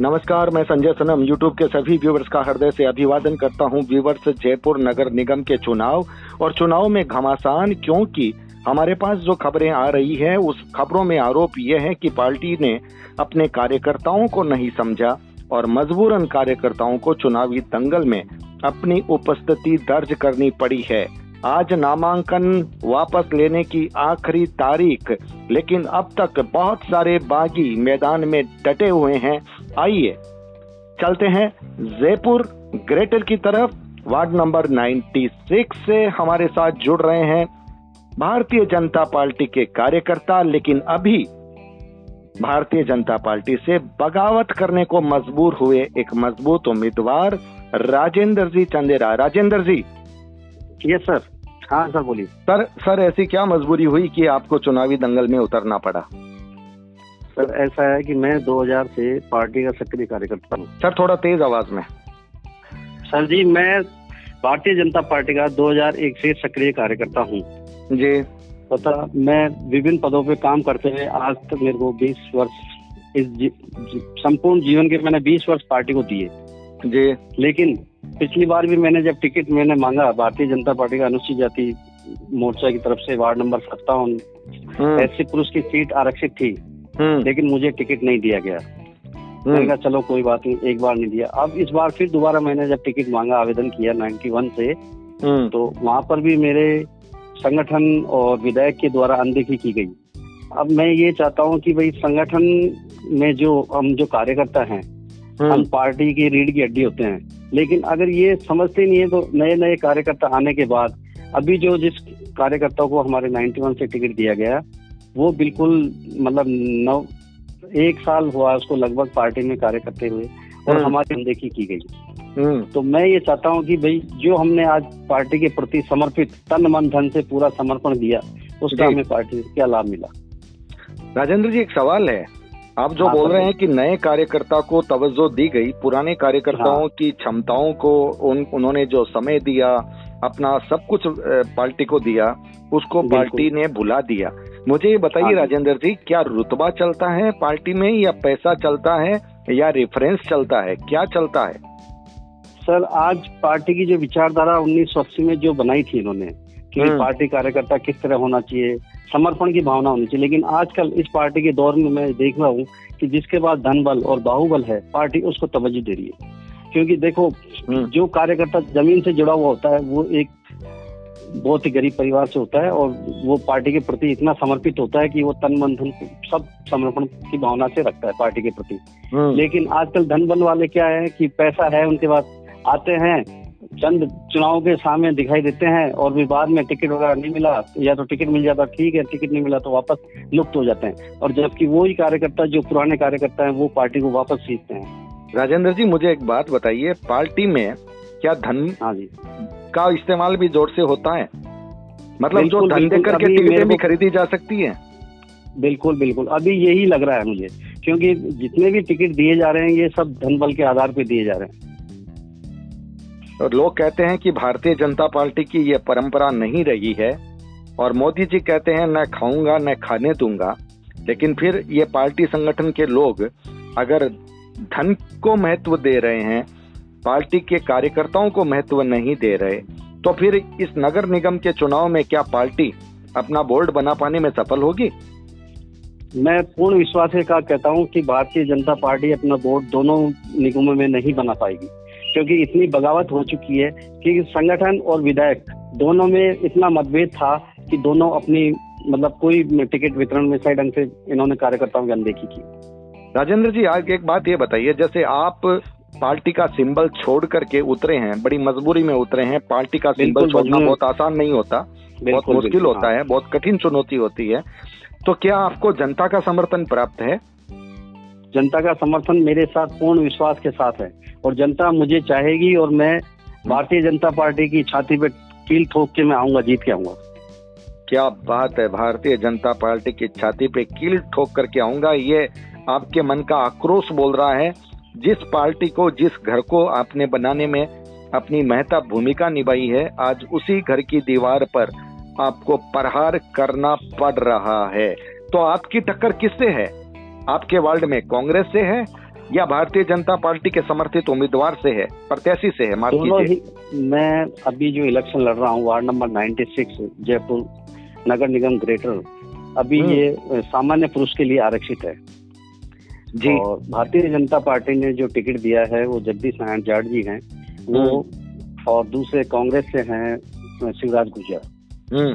नमस्कार, मैं संजय सनम यूट्यूब के सभी व्यूवर्स का हृदय से अभिवादन करता हूँ व्यूवर्स जयपुर नगर निगम के चुनाव। और चुनाव में घमासान क्योंकि हमारे पास जो खबरें आ रही है, उस खबरों में आरोप यह है कि पार्टी ने अपने कार्यकर्ताओं को नहीं समझा और मजबूरन कार्यकर्ताओं को चुनावी दंगल में अपनी उपस्थिति दर्ज करनी पड़ी है। आज नामांकन वापस लेने की आखिरी तारीख, लेकिन अब तक बहुत सारे बागी मैदान में डटे हुए हैं। आइए, चलते हैं जयपुर ग्रेटर की तरफ़। वार्ड नंबर 96 से हमारे साथ जुड़ रहे हैं भारतीय जनता पार्टी के कार्यकर्ता, लेकिन अभी भारतीय जनता पार्टी से बगावत करने को मजबूर हुए एक मज़बूत उम्मीदवार, राजेंद्र जी चंदेरा। राजेंद्र जी। यस सर हाँ सर बोलिए। सर सर ऐसी क्या मजबूरी हुई कि आपको चुनावी दंगल में उतरना पड़ा? सर ऐसा है कि मैं 2000 से पार्टी का सक्रिय कार्यकर्ता हूँ। सर थोड़ा तेज आवाज़ में। सर जी मैं भारतीय जनता पार्टी का 2001 से सक्रिय कार्यकर्ता हूँ। जी। पता मैं विभिन्न पदों पे काम करते हुए आज तक मेरे को 20 वर्ष इस जी, जी, संपूर्ण जीवन के मैंने 20 वर्ष पार्टी को दिए। जी। लेकिन पिछली बार भी मैंने जब टिकट मैंने मांगा भारतीय जनता पार्टी का अनुसूचित जाति मोर्चा की तरफ़ से वार्ड नंबर सत्तावन हम्म, ऐसी पुरुष की सीट आरक्षित थी हम्म, लेकिन मुझे टिकट नहीं दिया गया। मैंने हम्म, कहा चलो कोई बात नहीं एक बार नहीं दिया। अब इस बार फिर दोबारा मैंने जब टिकट मांगा आवेदन किया 91 से हम्म, तो वहाँ पर भी मेरे संगठन और विधायक के द्वारा अनदेखी की गई। अब मैं ये चाहता हूँ कि भाई संगठन में जो हम जो कार्यकर्ता हैं हम हम्म, पार्टी की रीढ़ की हड्डी होते हैं। लेकिन अगर ये समझते नहीं है तो नए नए कार्यकर्ता आने के बाद अभी जो जिस कार्यकर्ता को हमारे 91 से टिकट दिया गया वो बिल्कुल मतलब नौ एक साल हुआ उसको लगभग पार्टी में कार्य करते हुए और हम्म। हमारी अनदेखी की गई। हम्म, तो मैं ये चाहता हूँ कि भाई जो हमने आज पार्टी के प्रति समर्पित तन मन धन से पूरा समर्पण दिया उसका हमें पार्टी से क्या लाभ मिला? राजेंद्र जी एक सवाल है। आप जो हाँ, बोल रहे हैं कि नए कार्यकर्ता को तवज्जो दी गई पुराने कार्यकर्ताओं हाँ। की क्षमताओं को उन उन्होंने जो समय दिया अपना सब कुछ पार्टी को दिया उसको पार्टी ने भुला दिया। मुझे ये बताइए हाँ राजेंद्र जी क्या रुतबा चलता है पार्टी में या पैसा चलता है या रेफरेंस चलता है? क्या चलता है? सर आज पार्टी की जो विचारधारा उन्नीस में जो बनाई थी इन्होंने कि हम्म। पार्टी कार्यकर्ता किस तरह होना चाहिए समर्पण की भावना होनी चाहिए। लेकिन आजकल इस पार्टी के दौर में मैं देख रहा हूँ कि जिसके पास धन बल और बाहुबल है पार्टी उसको तवज्जो दे रही है। क्योंकि देखो हम्म, जो कार्यकर्ता ज़मीन से जुड़ा हुआ होता है वो एक बहुत ही गरीब परिवार से होता है और वो पार्टी के प्रति इतना समर्पित होता है कि वो तन मन धन सब समर्पण की भावना से रखता है पार्टी के प्रति। हम्म, लेकिन आजकल धन बल वाले क्या है कि पैसा है उनके पास आते हैं चंद चुनाव के सामने दिखाई देते हैं और भी बाद में टिकट वगैरह नहीं मिला या तो टिकट मिल जाता ठीक है टिकट नहीं मिला तो वापस लुप्त हो जाते हैं। और जबकि वो ही कार्यकर्ता जो पुराने कार्यकर्ता हैं वो पार्टी को वापस सीखते हैं। राजेंद्र जी मुझे एक बात बताइए पार्टी में क्या धन हाँ जी। का इस्तेमाल भी ज़ोर से होता है? मतलब जो बिल्कुल, धन देकर के टिकटें भी खरीदी जा सकती है। बिल्कुल बिल्कुल। अभी यही लग रहा है मुझे क्योंकि जितने भी टिकट दिए जा रहे हैं ये सब धन बल के आधार पे दिए जा रहे हैं। और लोग कहते हैं कि भारतीय जनता पार्टी की ये परंपरा नहीं रही है। और मोदी जी कहते हैं न खाऊँगा न खाने दूँगा। लेकिन फिर ये पार्टी संगठन के लोग अगर धन को महत्व दे रहे हैं, पार्टी के कार्यकर्ताओं को महत्व नहीं दे रहे तो फिर इस नगर निगम के चुनाव में क्या पार्टी अपना बोर्ड बना पाने में सफल होगी? मैं पूर्ण विश्वास के कहता हूँ कि भारतीय जनता पार्टी अपना बोर्ड दोनों निगमों में नहीं बना पाएगी। क्योंकि इतनी बगावत हो चुकी है कि संगठन और विधायक दोनों में इतना मतभेद था कि दोनों अपनी मतलब कोई टिकट वितरण में सही ढंग से इन्होंने कार्यकर्ताओं की अनदेखी की राजेंद्र जी आज एक बात ये बताइए जैसे आप पार्टी का सिंबल छोड़ करके उतरे हैं बड़ी मजबूरी में उतरे हैं पार्टी का सिंबल छोड़ना बहुत आसान नहीं होता बहुत मुश्किल होता हाँ। है बहुत कठिन चुनौती होती है तो क्या आपको जनता का समर्थन प्राप्त है जनता का समर्थन मेरे साथ, पूर्ण विश्वास के साथ है। और जनता मुझे चाहेगी और मैं भारतीय जनता पार्टी की छाती पे कील ठोक के मैं आऊँगा, जीत के आऊँगा। क्या बात है, भारतीय जनता पार्टी की छाती पे कील ठोक करके आऊँगा। ये आपके मन का आक्रोश बोल रहा है। जिस पार्टी को, जिस घर को आपने बनाने में अपनी महता भूमिका निभाई है, आज उसी घर की दीवार पर आपको प्रहार करना पड़ रहा है। तो आपकी टक्कर किससे है? आपके वार्ड में कांग्रेस से है या भारतीय जनता पार्टी के समर्थित उम्मीदवार से है प्रत्याशी से है ही मैं अभी जो इलेक्शन लड़ रहा हूँ ward number 96 Jaipur Nagar Nigam greater अभी हम्म। ये सामान्य पुरुष के लिए आरक्षित है। जी। और भारतीय जनता पार्टी ने जो टिकट दिया है वो जगदीश नारायण जाट जी हैं। वो हम्म। और दूसरे कांग्रेस से हैं शिवराज गुर्जर। हम्म।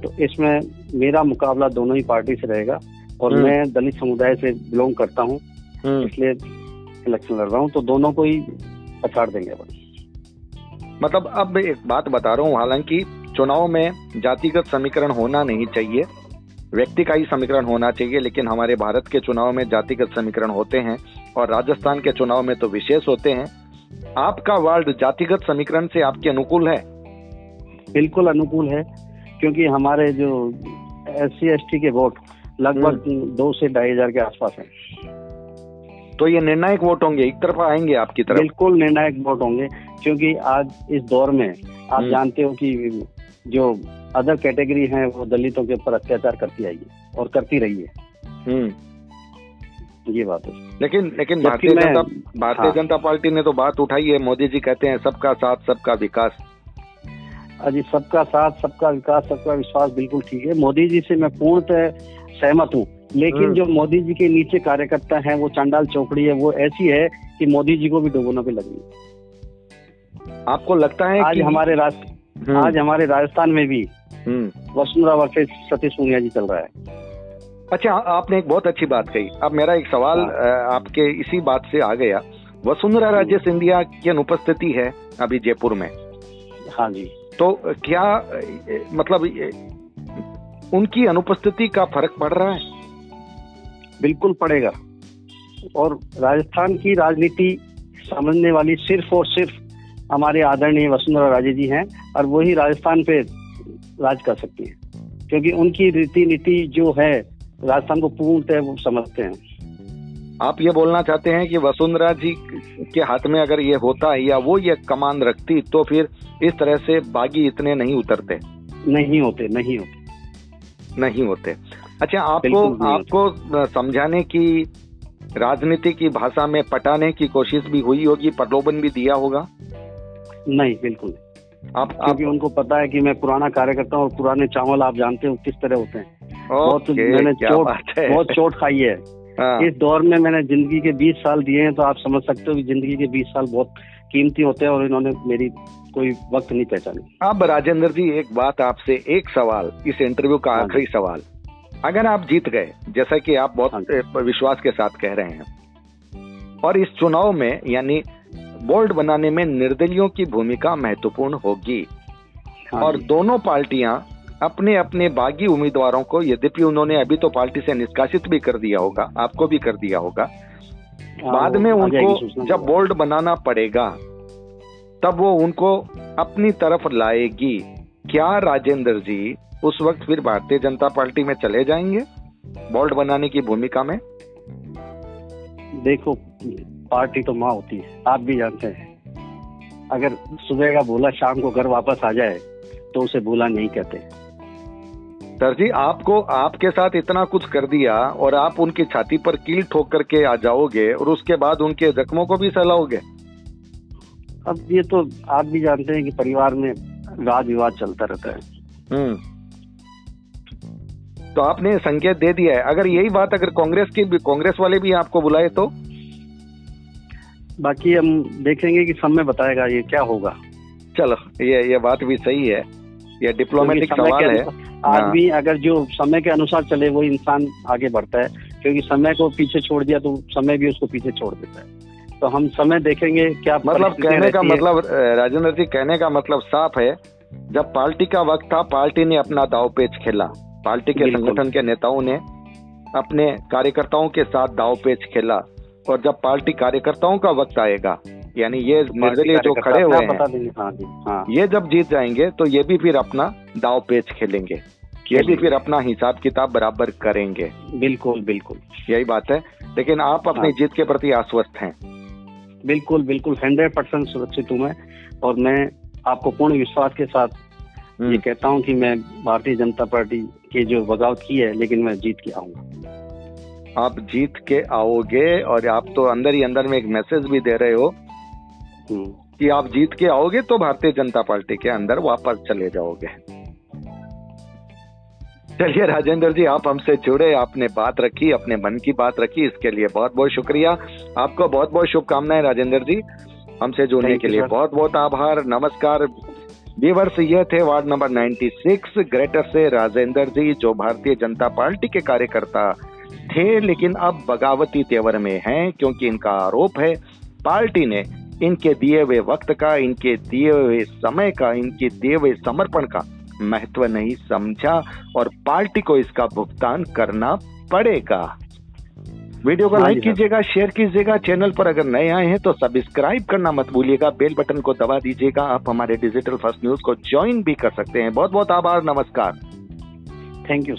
तो इसमें मेरा मुकाबला दोनों ही पार्टी से रहेगा। और हम्म। मैं दलित समुदाय से बिलोंग करता हूँ हम्म। इसलिए इलेक्शन लड़ रहा हूँ तो दोनों को ही पछाड़ देंगे अपन मतलब अब एक बात बता रहा हूँ हालाँकि चुनाव में जातिगत समीकरण होना नहीं चाहिए व्यक्ति का ही समीकरण होना चाहिए लेकिन हमारे भारत के चुनाव में जातिगत समीकरण होते हैं और राजस्थान के चुनाव में तो विशेष होते हैं। आपका वार्ड जातिगत समीकरण से आपके अनुकूल है? बिल्कुल अनुकूल है क्योंकि हमारे जो एस सी के वोट लगभग हम्म। दो से ढाई हज़ार के आसपास है। तो ये निर्णायक वोट होंगे एक तरफा आएँगे आपकी तरफ़? बिल्कुल निर्णायक वोट होंगे क्योंकि आज इस दौर में आप हम्म। जानते हो कि जो अदर कैटेगरी है वो दलितों के ऊपर अत्याचार करती आई है और करती रही है। हम्म। ये बात है। लेकिन लेकिन भारतीय जनता भारतीय हाँ। जनता पार्टी ने तो बात उठाई है मोदी जी कहते हैं सबका साथ सबका विकास। अजी सबका साथ सबका विकास सबका विश्वास बिल्कुल ठीक है। मोदी जी से मैं पूर्णतः सहमत हूँ। लेकिन हम्म। जो मोदी जी के नीचे कार्यकर्ता हैं वो चांडाल चौकड़ी है वो ऐसी है कि मोदी जी को भी डुबोना पे लगी आपको लगता है आज कि हमारे राज- हम्म, आज हमारे राजस्थान में भी हम्म। वसुंधरा वर्सेस सतीश पूनिया जी चल रहा है। अच्छा आपने एक बहुत अच्छी बात कही। अब मेरा एक सवाल हाँ। आपके इसी बात से आ गया। वसुंधरा राजे सिंधिया की अनुपस्थिति है अभी जयपुर में। हाँ जी। तो क्या मतलब उनकी अनुपस्थिति का फ़र्क पड़ रहा है? बिल्कुल पड़ेगा। और राजस्थान की राजनीति समझने वाली सिर्फ़ और सिर्फ़ हमारे आदरणीय वसुंधरा राजे जी हैं और वही राजस्थान पे राज कर सकती हैं। क्योंकि उनकी रीति नीति जो है राजस्थान को पूर्णतः वो समझते हैं। आप ये बोलना चाहते हैं कि वसुंधरा जी के हाथ में अगर ये होता या वो ये कमान रखती तो फिर इस तरह से बागी इतने नहीं उतरते? नहीं होते नहीं होते। नहीं होते। अच्छा आपको आपको समझाने की राजनीति की भाषा में पटाने की कोशिश भी हुई होगी प्रलोभन भी दिया होगा? नहीं बिल्कुल आप क्योंकि उनको पता है कि मैं पुराना कार्यकर्ता हूँ और पुराने चावल आप जानते हो किस तरह होते हैं। बहुत मैंने चोट बहुत चोट खाई है। हाँ, इस दौर में मैंने ज़िंदगी के 20 साल दिए हैं तो आप समझ सकते हो कि ज़िंदगी के 20 साल बहुत कीमती होते हैं और इन्होंने मेरी कोई वक्त नहीं पहचानी। अब राजेंद्र जी एक बात आपसे एक सवाल इस इंटरव्यू का हाँ। आखिरी सवाल। अगर आप जीत गए जैसा कि आप बहुत हाँ। विश्वास के साथ कह रहे हैं। और इस चुनाव में यानी बोर्ड बनाने में निर्दलियों की भूमिका महत्वपूर्ण होगी। हाँ और दोनों पार्टियाँ अपने अपने बागी उम्मीदवारों को यद्यपि उन्होंने अभी तो पार्टी से निष्कासित भी कर दिया होगा आपको भी कर दिया होगा हाँ, बाद में उनको जब बोर्ड बनाना पड़ेगा तब वो उनको अपनी तरफ़ लाएगी। क्या राजेंद्र जी उस वक्त फिर भारतीय जनता पार्टी में चले जाएँगे बोल्ड बनाने की भूमिका में? देखो पार्टी तो माँ होती है आप भी जानते हैं। अगर सुबह का बोला शाम को घर वापस आ जाए तो उसे बोला नहीं कहते। सर जी आपको आपके साथ इतना कुछ कर दिया और आप उनकी छाती पर कील ठोक करके आ जाओगे और उसके बाद उनके जख्मों को भी सहलाओगे? अब ये तो आप भी जानते हैं कि परिवार में वाद विवाद चलता रहता है। हम्म। तो आपने संकेत दे दिया है। अगर यही बात अगर कांग्रेस की भी कांग्रेस वाले भी आपको बुलाए तो? बाकी हम देखेंगे कि समय बताएगा ये क्या होगा। चलो ये ये बात भी सही है। ये डिप्लोमेटिक सवाल है। आदमी अगर जो समय के अनुसार चले वो इंसान आगे बढ़ता है क्योंकि समय को पीछे छोड़ दिया तो समय भी उसको पीछे छोड़ देता है। तो हम समय देखेंगे क्या मतलब कहने का मतलब राजेंद्र जी कहने का मतलब साफ़ है जब पार्टी का वक्त था पार्टी ने अपना दाव पेच खेला। पार्टी के संगठन के नेताओं ने अपने कार्यकर्ताओं के साथ दाव पेच खेला और जब पार्टी कार्यकर्ताओं का वक्त आएगा यानी ये निर्दलीय जो खड़े हुए हैं हाँ जी हाँ। ये जब जीत जाएँगे तो ये भी फिर अपना दाव पेच खेलेंगे। ये भी फिर अपना हिसाब किताब बराबर करेंगे। बिल्कुल बिल्कुल। यही बात है। लेकिन आप अपनी हाँ। जीत के प्रति आश्वस्त हैं। बिल्कुल बिल्कुल हंड्रेड परसेंट सुरक्षित हूँ मैं। और मैं आपको पूर्ण विश्वास के साथ हम्म। ये कहता हूँ कि मैं भारतीय जनता पार्टी की जो बगावत की है लेकिन मैं जीत के आऊँगा। आप जीत के आओगे और आप तो अंदर ही अंदर में एक मैसेज भी दे रहे हो हम्म। कि आप जीत के आओगे तो भारतीय जनता पार्टी के अंदर वापस चले जाओगे। चलिए राजेंद्र जी आप हमसे जुड़े आपने बात रखी अपने मन की बात रखी इसके लिए बहुत बहुत शुक्रिया। आपको बहुत बहुत शुभकामनाएँ राजेंद्र जी। हमसे जुड़ने के लिए बहुत बहुत आभार नमस्कार। व्यूवर्स ये थे वार्ड नंबर 96 ग्रेटर से राजेंद्र जी जो भारतीय जनता पार्टी के कार्यकर्ता थे लेकिन अब बगावती तेवर में हैं क्योंकि इनका आरोप है पार्टी ने इनके दिए हुए वक्त का इनके दिए हुए समय का इनके दिए हुए समर्पण का महत्व नहीं समझा और पार्टी को इसका भुगतान करना पड़ेगा। वीडियो को हाँ लाइक कीजिएगा शेयर कीजिएगा चैनल पर अगर नए आए हैं तो सब्सक्राइब करना मत भूलिएगा बेल बटन को दबा दीजिएगा आप हमारे डिजिटल फ़र्स्ट न्यूज़ को ज्वाइन भी कर सकते हैं। बहुत बहुत आभार नमस्कार। Thank you